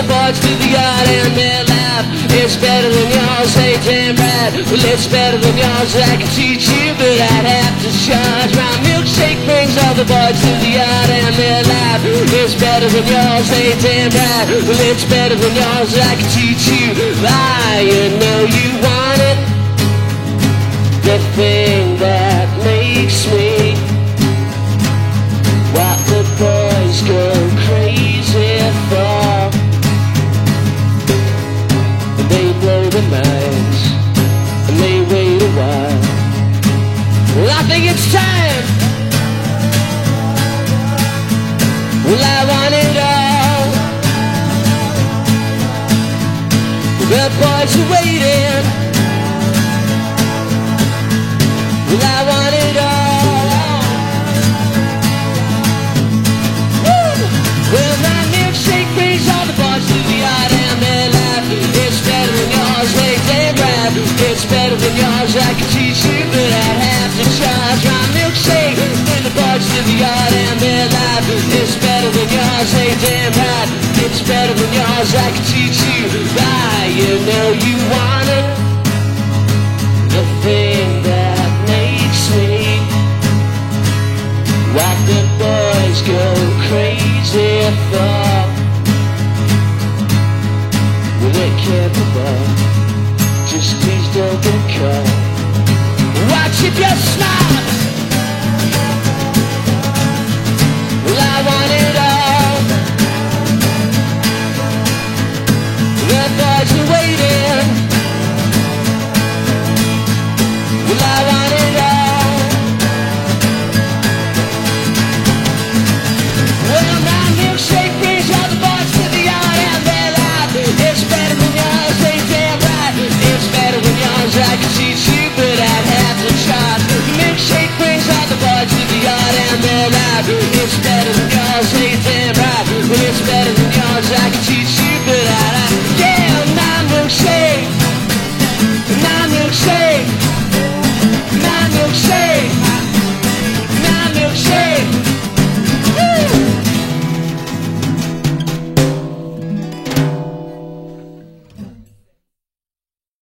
boys to the yard and they laugh. It's better than yours, hey damn right. Well, it's better than yours. I can teach you, but I'd have to charge. My milkshake brings all the boys to the yard and they laugh. It's better than yours, hey damn right. Well, it's better than yours. I can teach you. I you know you Well, I want it all. The boys are waiting. Well, I want it all. Woo! Well, my milkshake brings all the boys to the yard and they laugh. It's better than yours, they damn right. It's better than yours, I can teach you, but I'd have to charge. My milkshake brings the boys to the yard and. It's better than yours, they damn right. It's better than yours, I can teach you. Why, you know you want it. The thing that makes me what the boys go crazy for Well, can't be Just please don't get caught Watch laugh. It's better than yours, they